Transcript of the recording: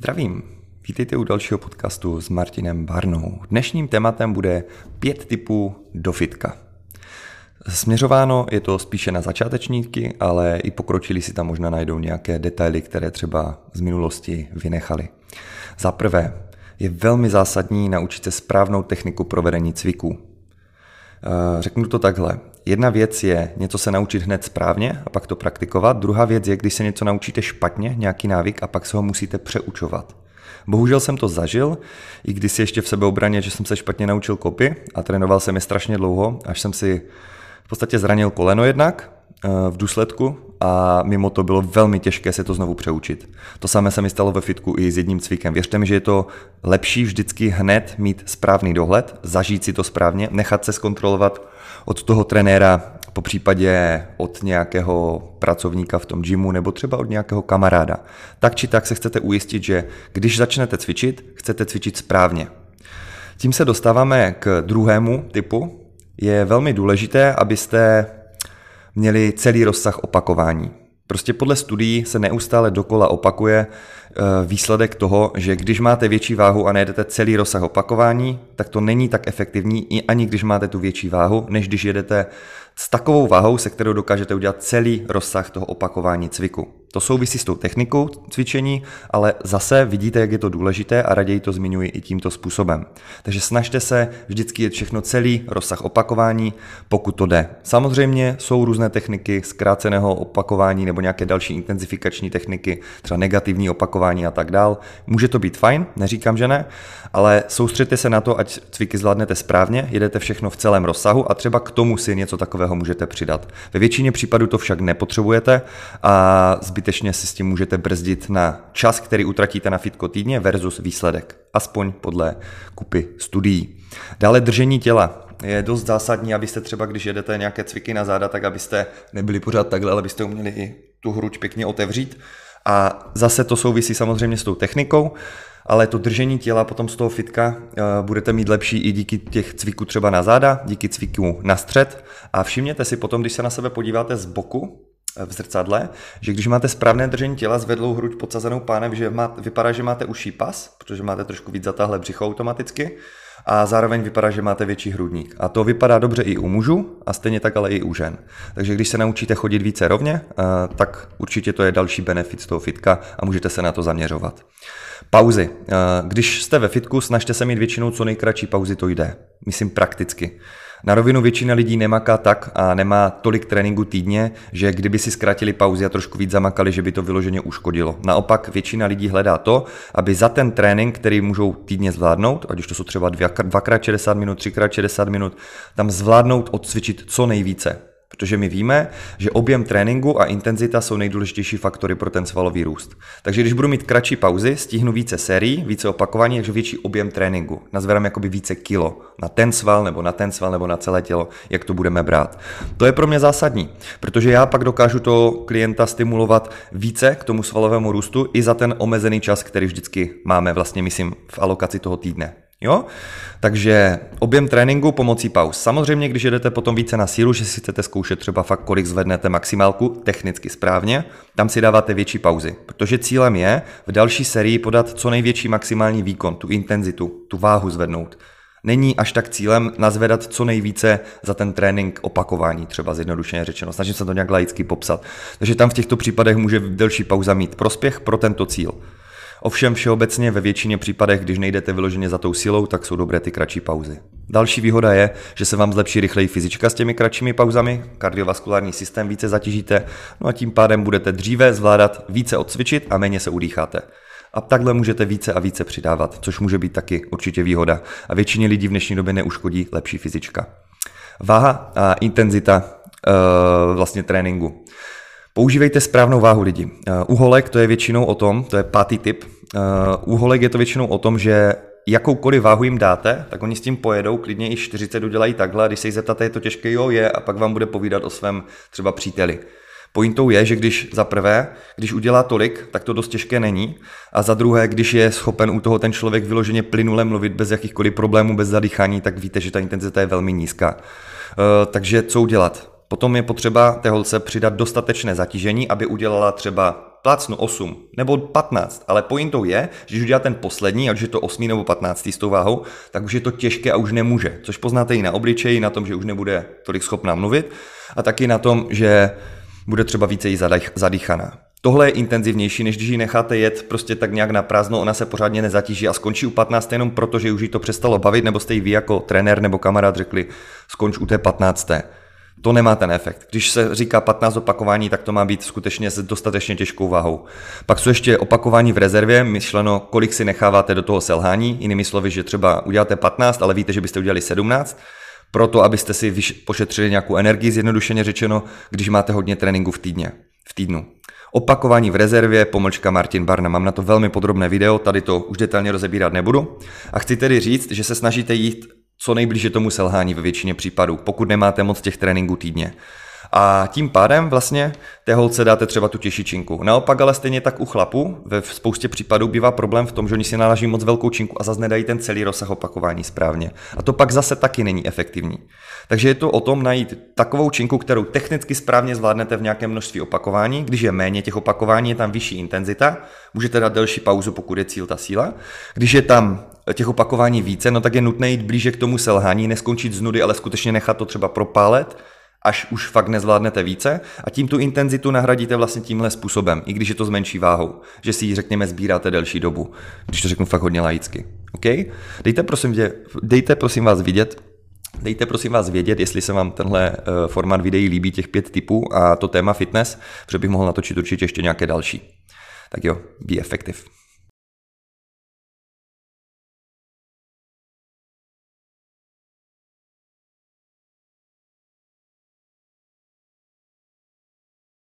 Zdravím, vítejte u dalšího podcastu s Martinem Barnou. Dnešním tématem bude pět typů do fitka. Směřováno je to spíše na začátečníky, ale i pokročili si tam možná najdou nějaké detaily, které třeba z minulosti vynechali. Za prvé, je velmi zásadní naučit se správnou techniku provedení cviků. Eh, řeknu to takhle. Jedna věc je něco se naučit hned správně a pak to praktikovat. Druhá věc je, když se něco naučíte špatně, nějaký návyk a pak se ho musíte přeučovat. Bohužel jsem to zažil, i když si ještě v sebeobraně, že jsem se špatně naučil kopy a trénoval jsem je strašně dlouho, až jsem si v podstatě zranil koleno jednak eh, v důsledku a mimo to bylo velmi těžké se to znovu přeučit. To samé se mi stalo ve fitku i s jedním cvikem. Věřte mi, že je to lepší vždycky hned mít správný dohled, zažít si to správně, nechat se zkontrolovat od toho trenéra, po případě od nějakého pracovníka v tom gymu nebo třeba od nějakého kamaráda. Tak či tak se chcete ujistit, že když začnete cvičit, chcete cvičit správně. Tím se dostáváme k druhému typu. Je velmi důležité, abyste měli celý rozsah opakování. Prostě podle studií se neustále dokola opakuje eh, výsledek toho, že když máte větší váhu a nejedete celý rozsah opakování, tak to není tak efektivní i ani když máte tu větší váhu, než když jedete s takovou váhou, se kterou dokážete udělat celý rozsah toho opakování cviku. To souvisí s tou technikou cvičení, ale zase vidíte, jak je to důležité a raději to zmiňuji i tímto způsobem. Takže snažte se vždycky jet všechno celý rozsah opakování, pokud to jde. Samozřejmě jsou různé techniky zkráceného opakování nebo nějaké další intenzifikační techniky, třeba negativní opakování a tak dál. Může to být fajn, neříkám, že ne, ale soustředte se na to, ať cviky zvládnete správně, jedete všechno v celém rozsahu a třeba k tomu si něco takového můžete přidat. Ve většině případů to však nepotřebujete a zbytečně si s tím můžete brzdit na čas, který utratíte na fitko týdně versus výsledek, aspoň podle kupy studií. Dále držení těla. Je dost zásadní, abyste třeba, když jedete nějaké cviky na záda, tak abyste nebyli pořád takhle, ale abyste uměli i tu hruď pěkně otevřít. A zase to souvisí samozřejmě s tou technikou, ale to držení těla potom z toho fitka uh, budete mít lepší i díky těch cviků třeba na záda, díky cviků na střed. A všimněte si potom, když se na sebe podíváte z boku, v zrcadle, že když máte správné držení těla, zvedlou hruď podsazenou pánem, že má, vypadá, že máte uší pas, protože máte trošku víc zatáhlé břicho automaticky, a zároveň vypadá, že máte větší hrudník. A to vypadá dobře i u mužů a stejně tak ale i u žen. Takže když se naučíte chodit více rovně, tak určitě to je další benefit z toho fitka a můžete se na to zaměřovat. Pauzy. Když jste ve fitku, snažte se mít většinou co nejkratší pauzy, to jde. Myslím prakticky. Na rovinu většina lidí nemaká tak a nemá tolik tréninku týdně, že kdyby si zkrátili pauzy a trošku víc zamakali, že by to vyloženě uškodilo. Naopak většina lidí hledá to, aby za ten trénink, který můžou týdně zvládnout, ať už to jsou třeba dvakrát 60 minut, třikrát 60 minut, tam zvládnout odcvičit co nejvíce. Protože my víme, že objem tréninku a intenzita jsou nejdůležitější faktory pro ten svalový růst. Takže když budu mít kratší pauzy, stihnu více sérií, více opakování, takže větší objem tréninku. Nazverám jakoby více kilo na ten sval, nebo na ten sval, nebo na celé tělo, jak to budeme brát. To je pro mě zásadní, protože já pak dokážu to klienta stimulovat více k tomu svalovému růstu i za ten omezený čas, který vždycky máme vlastně, myslím, v alokaci toho týdne. Jo? Takže objem tréninku pomocí pauz. Samozřejmě, když jedete potom více na sílu, že si chcete zkoušet třeba fakt, kolik zvednete maximálku technicky správně, tam si dáváte větší pauzy. Protože cílem je v další sérii podat co největší maximální výkon, tu intenzitu, tu váhu zvednout. Není až tak cílem nazvedat co nejvíce za ten trénink opakování, třeba zjednodušeně řečeno. Snažím se to nějak laicky popsat. Takže tam v těchto případech může delší pauza mít prospěch pro tento cíl. Ovšem všeobecně ve většině případech, když nejdete vyloženě za tou silou, tak jsou dobré ty kratší pauzy. Další výhoda je, že se vám zlepší rychleji fyzička s těmi kratšími pauzami, kardiovaskulární systém více zatížíte, no a tím pádem budete dříve zvládat více odcvičit a méně se udýcháte. A takhle můžete více a více přidávat, což může být taky určitě výhoda. A většině lidí v dnešní době neuškodí lepší fyzička. Váha a intenzita uh, vlastně tréninku. Používejte správnou váhu lidi. Uholek to je většinou o tom, to je pátý tip, uholek je to většinou o tom, že jakoukoliv váhu jim dáte, tak oni s tím pojedou, klidně i 40 udělají takhle, když se jí zeptáte, je to těžké, jo, je, a pak vám bude povídat o svém třeba příteli. Pointou je, že když za prvé, když udělá tolik, tak to dost těžké není. A za druhé, když je schopen u toho ten člověk vyloženě plynule mluvit bez jakýchkoliv problémů, bez zadýchání, tak víte, že ta intenzita je velmi nízká. Uh, takže co udělat? Potom je potřeba té holce přidat dostatečné zatížení, aby udělala třeba plácnu 8 nebo 15, ale pointou je, že když udělá ten poslední, ať už je to 8 nebo 15 s tou váhou, tak už je to těžké a už nemůže. Což poznáte i na obličeji, na tom, že už nebude tolik schopná mluvit a taky na tom, že bude třeba více jí zadýchaná. Tohle je intenzivnější, než když ji necháte jet prostě tak nějak na prázdno, ona se pořádně nezatíží a skončí u 15. jenom proto, že už jí to přestalo bavit, nebo jste jí vy jako trenér nebo kamarád řekli, skonč u té 15. To nemá ten efekt. Když se říká 15 opakování, tak to má být skutečně s dostatečně těžkou váhou. Pak jsou ještě opakování v rezervě, myšleno, kolik si necháváte do toho selhání, jinými slovy, že třeba uděláte 15, ale víte, že byste udělali 17, proto abyste si pošetřili nějakou energii, zjednodušeně řečeno, když máte hodně tréninku v týdně, v týdnu. Opakování v rezervě, pomlčka Martin Barna. Mám na to velmi podrobné video, tady to už detailně rozebírat nebudu. A chci tedy říct, že se snažíte jít co nejblíže tomu selhání ve většině případů, pokud nemáte moc těch tréninků týdně. A tím pádem vlastně té holce dáte třeba tu těžší činku. Naopak ale stejně tak u chlapu ve spoustě případů bývá problém v tom, že oni si nalaží moc velkou činku a zase nedají ten celý rozsah opakování správně. A to pak zase taky není efektivní. Takže je to o tom najít takovou činku, kterou technicky správně zvládnete v nějakém množství opakování. Když je méně těch opakování, je tam vyšší intenzita, můžete dát delší pauzu, pokud je cíl ta síla. Když je tam těch opakování více, no tak je nutné jít blíže k tomu selhání, neskončit z nudy, ale skutečně nechat to třeba propálet až už fakt nezvládnete více a tím tu intenzitu nahradíte vlastně tímhle způsobem, i když je to s menší váhou, že si ji řekněme sbíráte delší dobu, když to řeknu fakt hodně laicky. OK? Dejte prosím, dejte prosím vás vidět, Dejte prosím vás vědět, jestli se vám tenhle uh, formát videí líbí, těch pět typů a to téma fitness, protože bych mohl natočit určitě ještě nějaké další. Tak jo, be effective.